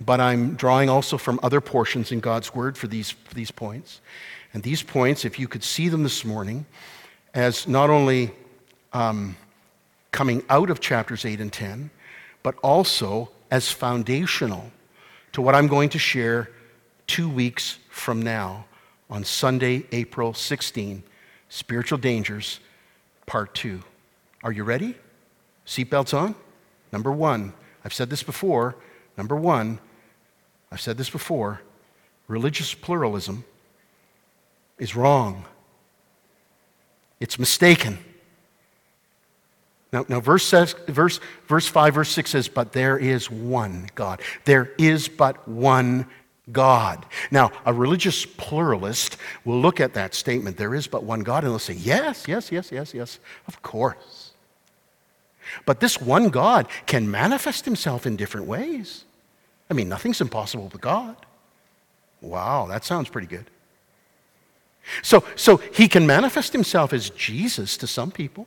but I'm drawing also from other portions in God's Word for these, these points. And these points, if you could see them this morning, as not only um, coming out of chapters 8 and 10, but also as foundational to what I'm going to share two weeks from now on Sunday, April 16, Spiritual Dangers, Part 2. Are you ready? Seatbelts on? Number one, I've said this before. Number one, I've said this before religious pluralism is wrong, it's mistaken. Now, now verse, says, verse, verse 5, verse 6 says, But there is one God. There is but one God. Now, a religious pluralist will look at that statement, there is but one God, and they'll say, Yes, yes, yes, yes, yes, of course. But this one God can manifest himself in different ways. I mean, nothing's impossible with God. Wow, that sounds pretty good. So, so he can manifest himself as Jesus to some people.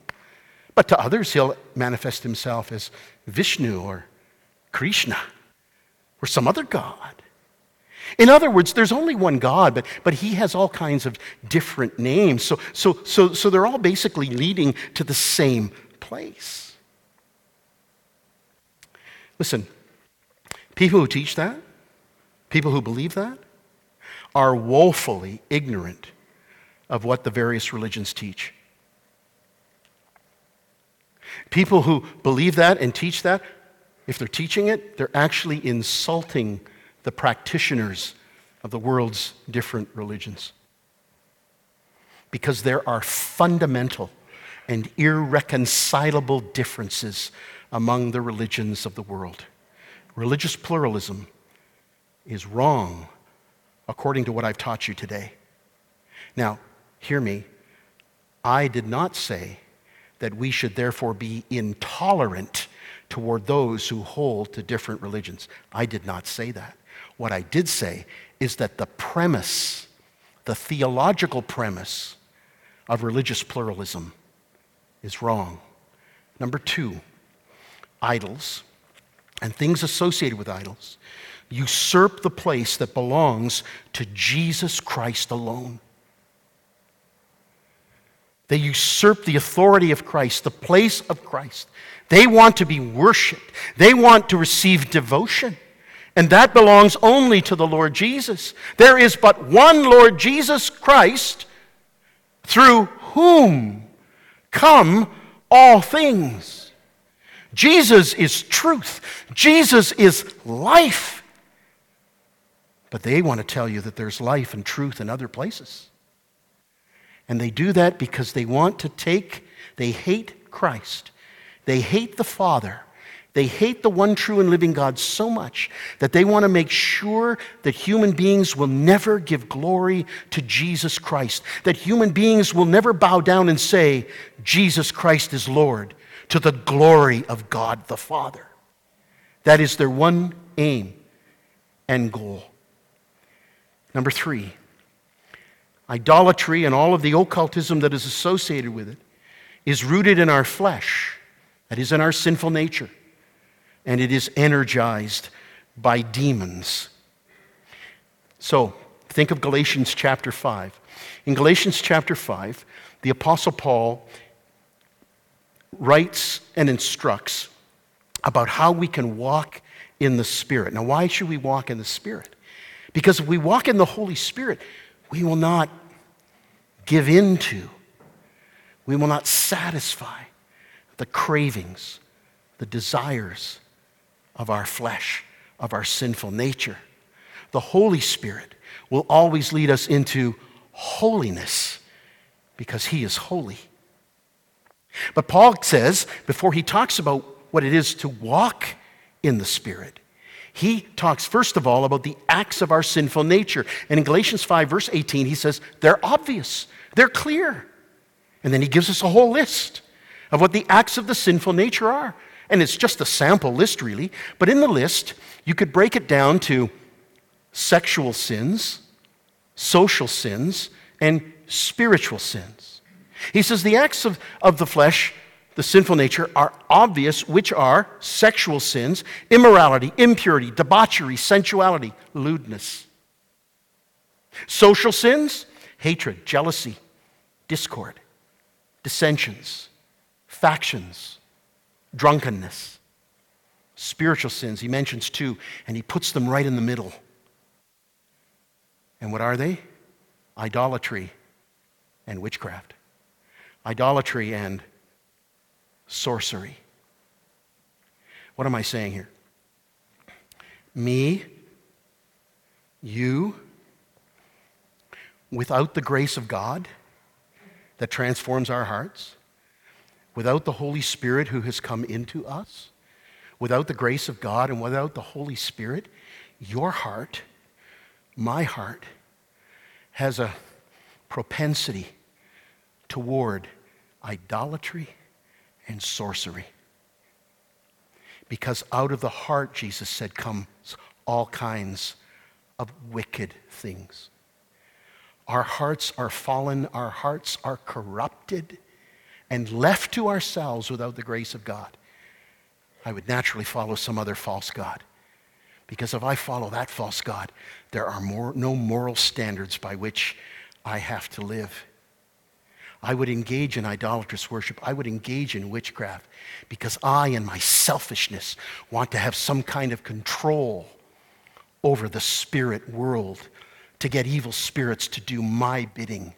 But to others, he'll manifest himself as Vishnu or Krishna or some other God. In other words, there's only one God, but, but he has all kinds of different names. So, so, so, so they're all basically leading to the same place. Listen, people who teach that, people who believe that, are woefully ignorant of what the various religions teach. People who believe that and teach that, if they're teaching it, they're actually insulting the practitioners of the world's different religions. Because there are fundamental and irreconcilable differences among the religions of the world. Religious pluralism is wrong according to what I've taught you today. Now, hear me. I did not say that we should therefore be intolerant toward those who hold to different religions. I did not say that. What I did say is that the premise, the theological premise of religious pluralism is wrong. Number two, idols and things associated with idols usurp the place that belongs to Jesus Christ alone. They usurp the authority of Christ, the place of Christ. They want to be worshiped, they want to receive devotion. And that belongs only to the Lord Jesus. There is but one Lord Jesus Christ through whom come all things. Jesus is truth, Jesus is life. But they want to tell you that there's life and truth in other places. And they do that because they want to take, they hate Christ. They hate the Father. They hate the one true and living God so much that they want to make sure that human beings will never give glory to Jesus Christ, that human beings will never bow down and say, Jesus Christ is Lord, to the glory of God the Father. That is their one aim and goal. Number three, idolatry and all of the occultism that is associated with it is rooted in our flesh, that is, in our sinful nature. and it is energized by demons. So, think of Galatians chapter 5. In Galatians chapter 5, the Apostle Paul writes and instructs about how we can walk in the Spirit. Now, why should we walk in the Spirit? Because if we walk in the Holy Spirit, we will not give in to, we will not satisfy the cravings, the desires of our flesh, of our sinful nature. The Holy Spirit will always lead us into holiness because He is holy. But Paul says, before he talks about what it is to walk in the Spirit, he talks first of all about the acts of our sinful nature. And in Galatians 5, verse 18, he says, they're obvious, they're clear. And then he gives us a whole list of what the acts of the sinful nature are. And it's just a sample list, really. But in the list, you could break it down to sexual sins, social sins, and spiritual sins. He says the acts of, of the flesh, the sinful nature, are obvious, which are sexual sins, immorality, impurity, debauchery, sensuality, lewdness. Social sins, hatred, jealousy, discord, dissensions, factions, drunkenness. Spiritual sins, he mentions two, and he puts them right in the middle. And what are they? Idolatry and witchcraft. Idolatry and sorcery. What am I saying here? Me, you, without the grace of God that transforms our hearts, without the Holy Spirit who has come into us, without the grace of God and without the Holy Spirit, your heart, my heart, has a propensity toward idolatry and sorcery. Because out of the heart, Jesus said, comes all kinds of wicked things. Our hearts are fallen, our hearts are corrupted and left to ourselves without the grace of God, I would naturally follow some other false God. Because if I follow that false God, there are more, no moral standards by which I have to live. I would engage in idolatrous worship. I would engage in witchcraft because I, in my selfishness, want to have some kind of control over the spirit world to get evil spirits to do my bidding.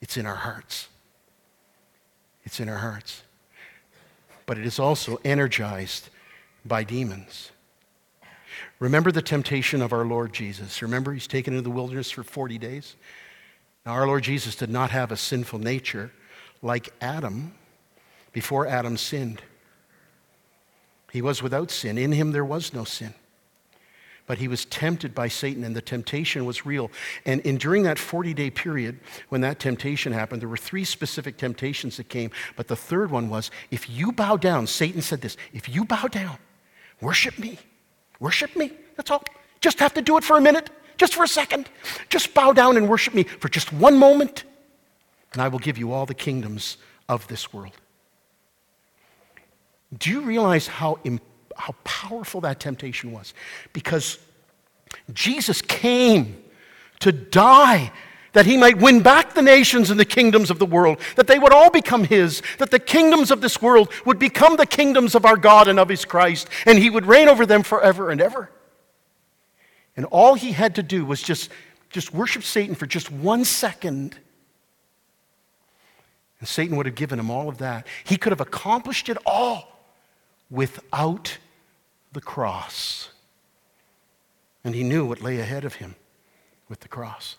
It's in our hearts. It's in our hearts. But it is also energized by demons. Remember the temptation of our Lord Jesus. Remember, he's taken into the wilderness for 40 days. Now, our Lord Jesus did not have a sinful nature like Adam before Adam sinned. He was without sin. In him, there was no sin but he was tempted by Satan, and the temptation was real. And in, during that 40 day period, when that temptation happened, there were three specific temptations that came. But the third one was if you bow down, Satan said this if you bow down, worship me, worship me, that's all. Just have to do it for a minute, just for a second. Just bow down and worship me for just one moment, and I will give you all the kingdoms of this world. Do you realize how how powerful that temptation was. Because Jesus came to die that he might win back the nations and the kingdoms of the world, that they would all become his, that the kingdoms of this world would become the kingdoms of our God and of his Christ, and he would reign over them forever and ever. And all he had to do was just, just worship Satan for just one second. And Satan would have given him all of that. He could have accomplished it all without the cross. And he knew what lay ahead of him with the cross.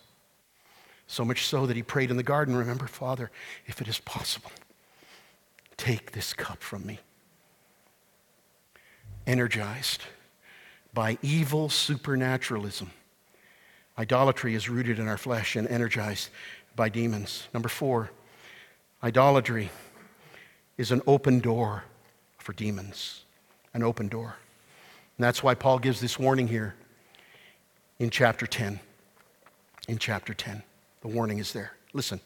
So much so that he prayed in the garden, Remember, Father, if it is possible, take this cup from me. Energized by evil supernaturalism. Idolatry is rooted in our flesh and energized by demons. Number four, idolatry is an open door for demons. An open door. And that's why Paul gives this warning here in chapter 10. In chapter 10. The warning is there. Listen.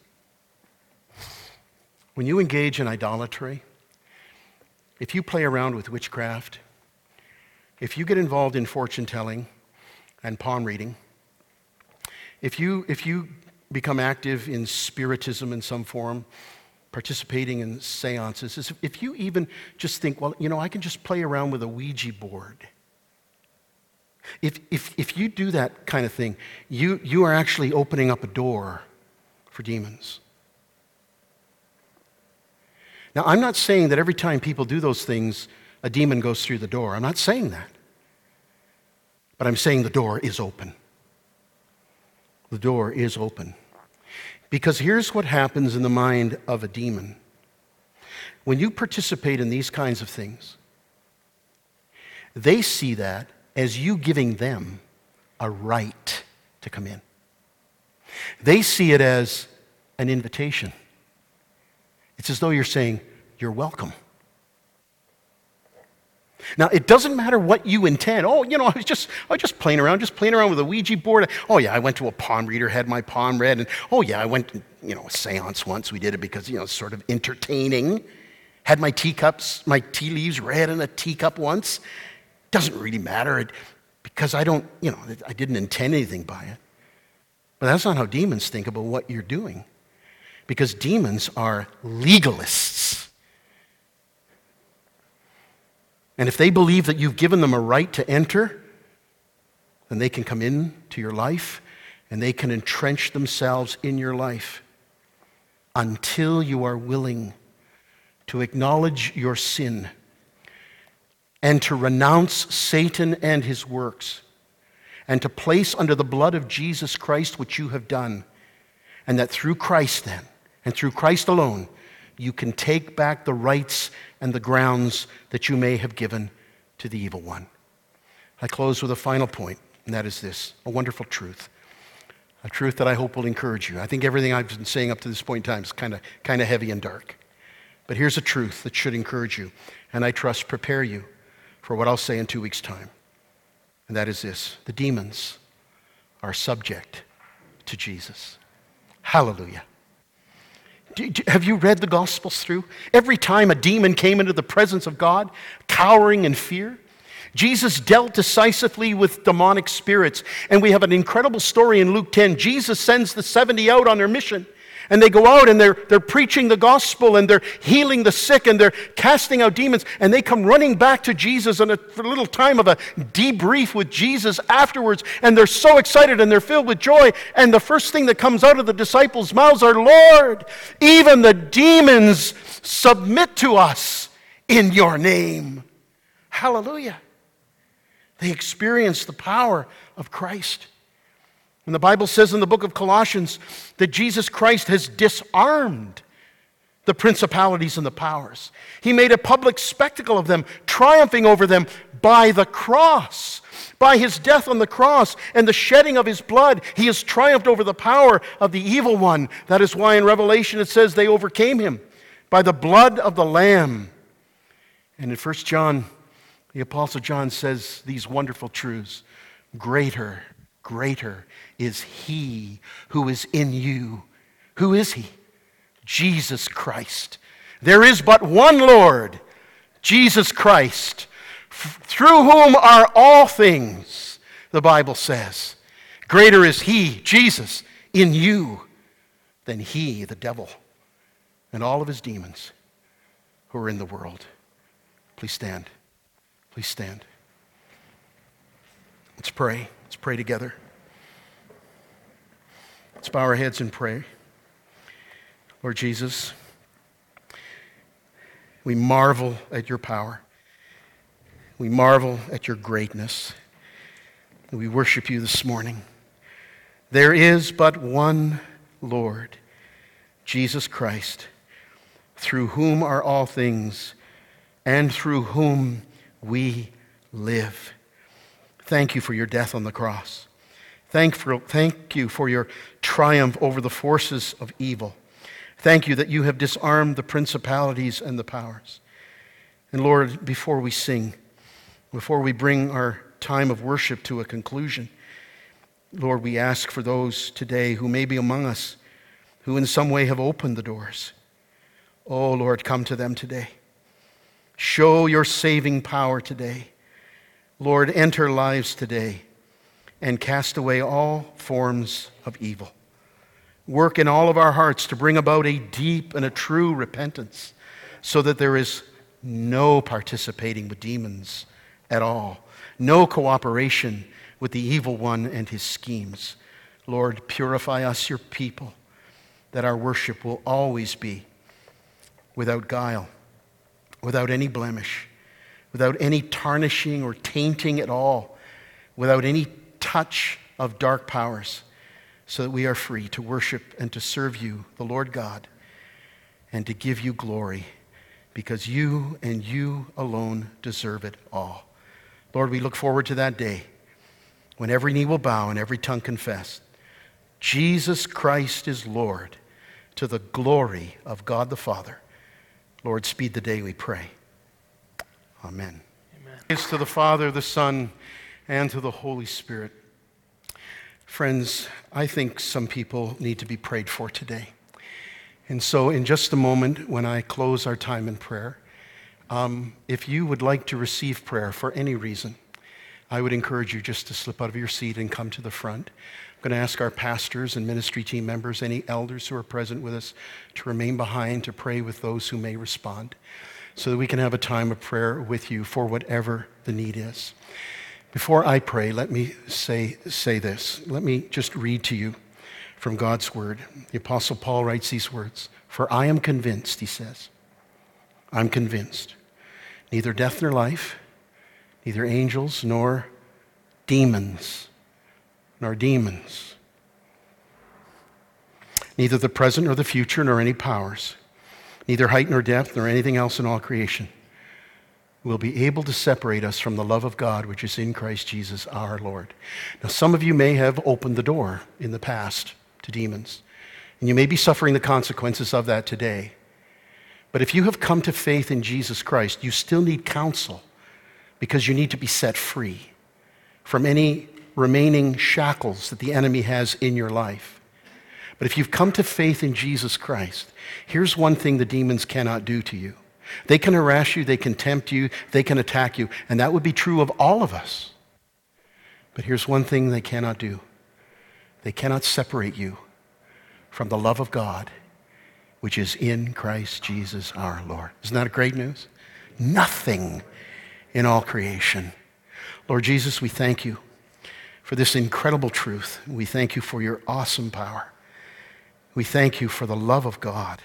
When you engage in idolatry, if you play around with witchcraft, if you get involved in fortune telling and palm reading, if you, if you become active in spiritism in some form, participating in seances, if you even just think, well, you know, I can just play around with a Ouija board. If, if, if you do that kind of thing, you, you are actually opening up a door for demons. Now, I'm not saying that every time people do those things, a demon goes through the door. I'm not saying that. But I'm saying the door is open. The door is open. Because here's what happens in the mind of a demon. When you participate in these kinds of things, they see that as you giving them a right to come in. They see it as an invitation. It's as though you're saying, You're welcome. Now, it doesn't matter what you intend. Oh, you know, I was just, I was just playing around, just playing around with a Ouija board. Oh, yeah, I went to a palm reader, had my palm read, and oh, yeah, I went, you know, a seance once. We did it because, you know, it's sort of entertaining. Had my teacups, my tea leaves read in a teacup once. Doesn't really matter it, because I don't, you know, I didn't intend anything by it. But that's not how demons think about what you're doing because demons are legalists. And if they believe that you've given them a right to enter, then they can come in to your life and they can entrench themselves in your life until you are willing to acknowledge your sin and to renounce Satan and his works and to place under the blood of Jesus Christ what you have done. And that through Christ, then, and through Christ alone, you can take back the rights and the grounds that you may have given to the evil one. I close with a final point, and that is this a wonderful truth. A truth that I hope will encourage you. I think everything I've been saying up to this point in time is kind of kind of heavy and dark. But here's a truth that should encourage you, and I trust prepare you for what I'll say in two weeks' time. And that is this the demons are subject to Jesus. Hallelujah have you read the Gospels through? Every time a demon came into the presence of God, cowering in fear, Jesus dealt decisively with demonic spirits. And we have an incredible story in Luke 10. Jesus sends the 70 out on their mission. And they go out and they're, they're preaching the gospel and they're healing the sick and they're casting out demons. And they come running back to Jesus and a, a little time of a debrief with Jesus afterwards. And they're so excited and they're filled with joy. And the first thing that comes out of the disciples' mouths are, Lord, even the demons submit to us in your name. Hallelujah. They experience the power of Christ. And the Bible says in the book of Colossians that Jesus Christ has disarmed the principalities and the powers. He made a public spectacle of them, triumphing over them by the cross. By his death on the cross and the shedding of his blood, he has triumphed over the power of the evil one. That is why in Revelation it says they overcame him by the blood of the Lamb. And in 1 John, the Apostle John says these wonderful truths Greater, greater is he who is in you. Who is he? Jesus Christ. There is but one Lord, Jesus Christ, f- through whom are all things, the Bible says. Greater is he, Jesus, in you than he, the devil, and all of his demons who are in the world. Please stand. Please stand. Let's pray. Let's pray together. Let's bow our heads and pray. Lord Jesus, we marvel at your power. We marvel at your greatness. We worship you this morning. There is but one Lord, Jesus Christ, through whom are all things and through whom we live. Thank you for your death on the cross. Thank, for, thank you for your triumph over the forces of evil. Thank you that you have disarmed the principalities and the powers. And Lord, before we sing, before we bring our time of worship to a conclusion, Lord, we ask for those today who may be among us who in some way have opened the doors. Oh, Lord, come to them today. Show your saving power today. Lord, enter lives today and cast away all forms of evil. Work in all of our hearts to bring about a deep and a true repentance so that there is no participating with demons at all, no cooperation with the evil one and his schemes. Lord, purify us, your people, that our worship will always be without guile, without any blemish, without any tarnishing or tainting at all, without any touch of dark powers, so that we are free to worship and to serve you, the Lord God, and to give you glory, because you and you alone deserve it all. Lord, we look forward to that day when every knee will bow and every tongue confess Jesus Christ is Lord to the glory of God the Father. Lord, speed the day, we pray. Amen. Amen. Praise to the Father, the Son, and to the Holy Spirit. Friends, I think some people need to be prayed for today. And so, in just a moment, when I close our time in prayer, um, if you would like to receive prayer for any reason, I would encourage you just to slip out of your seat and come to the front. I'm going to ask our pastors and ministry team members, any elders who are present with us, to remain behind to pray with those who may respond so that we can have a time of prayer with you for whatever the need is. Before I pray, let me say, say this. Let me just read to you from God's word. The Apostle Paul writes these words For I am convinced, he says, I'm convinced, neither death nor life, neither angels nor demons, nor demons, neither the present nor the future, nor any powers, neither height nor depth, nor anything else in all creation will be able to separate us from the love of God which is in Christ Jesus our Lord. Now, some of you may have opened the door in the past to demons, and you may be suffering the consequences of that today. But if you have come to faith in Jesus Christ, you still need counsel because you need to be set free from any remaining shackles that the enemy has in your life. But if you've come to faith in Jesus Christ, here's one thing the demons cannot do to you they can harass you, they can tempt you, they can attack you, and that would be true of all of us. But here's one thing they cannot do they cannot separate you from the love of God, which is in Christ Jesus our Lord. Isn't that a great news? Nothing in all creation. Lord Jesus, we thank you for this incredible truth. We thank you for your awesome power. We thank you for the love of God.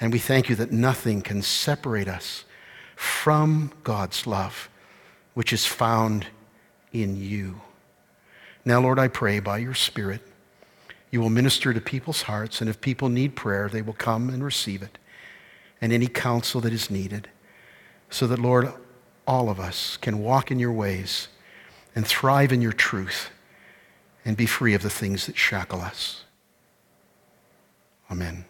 And we thank you that nothing can separate us from God's love, which is found in you. Now, Lord, I pray by your Spirit, you will minister to people's hearts, and if people need prayer, they will come and receive it, and any counsel that is needed, so that, Lord, all of us can walk in your ways and thrive in your truth and be free of the things that shackle us. Amen.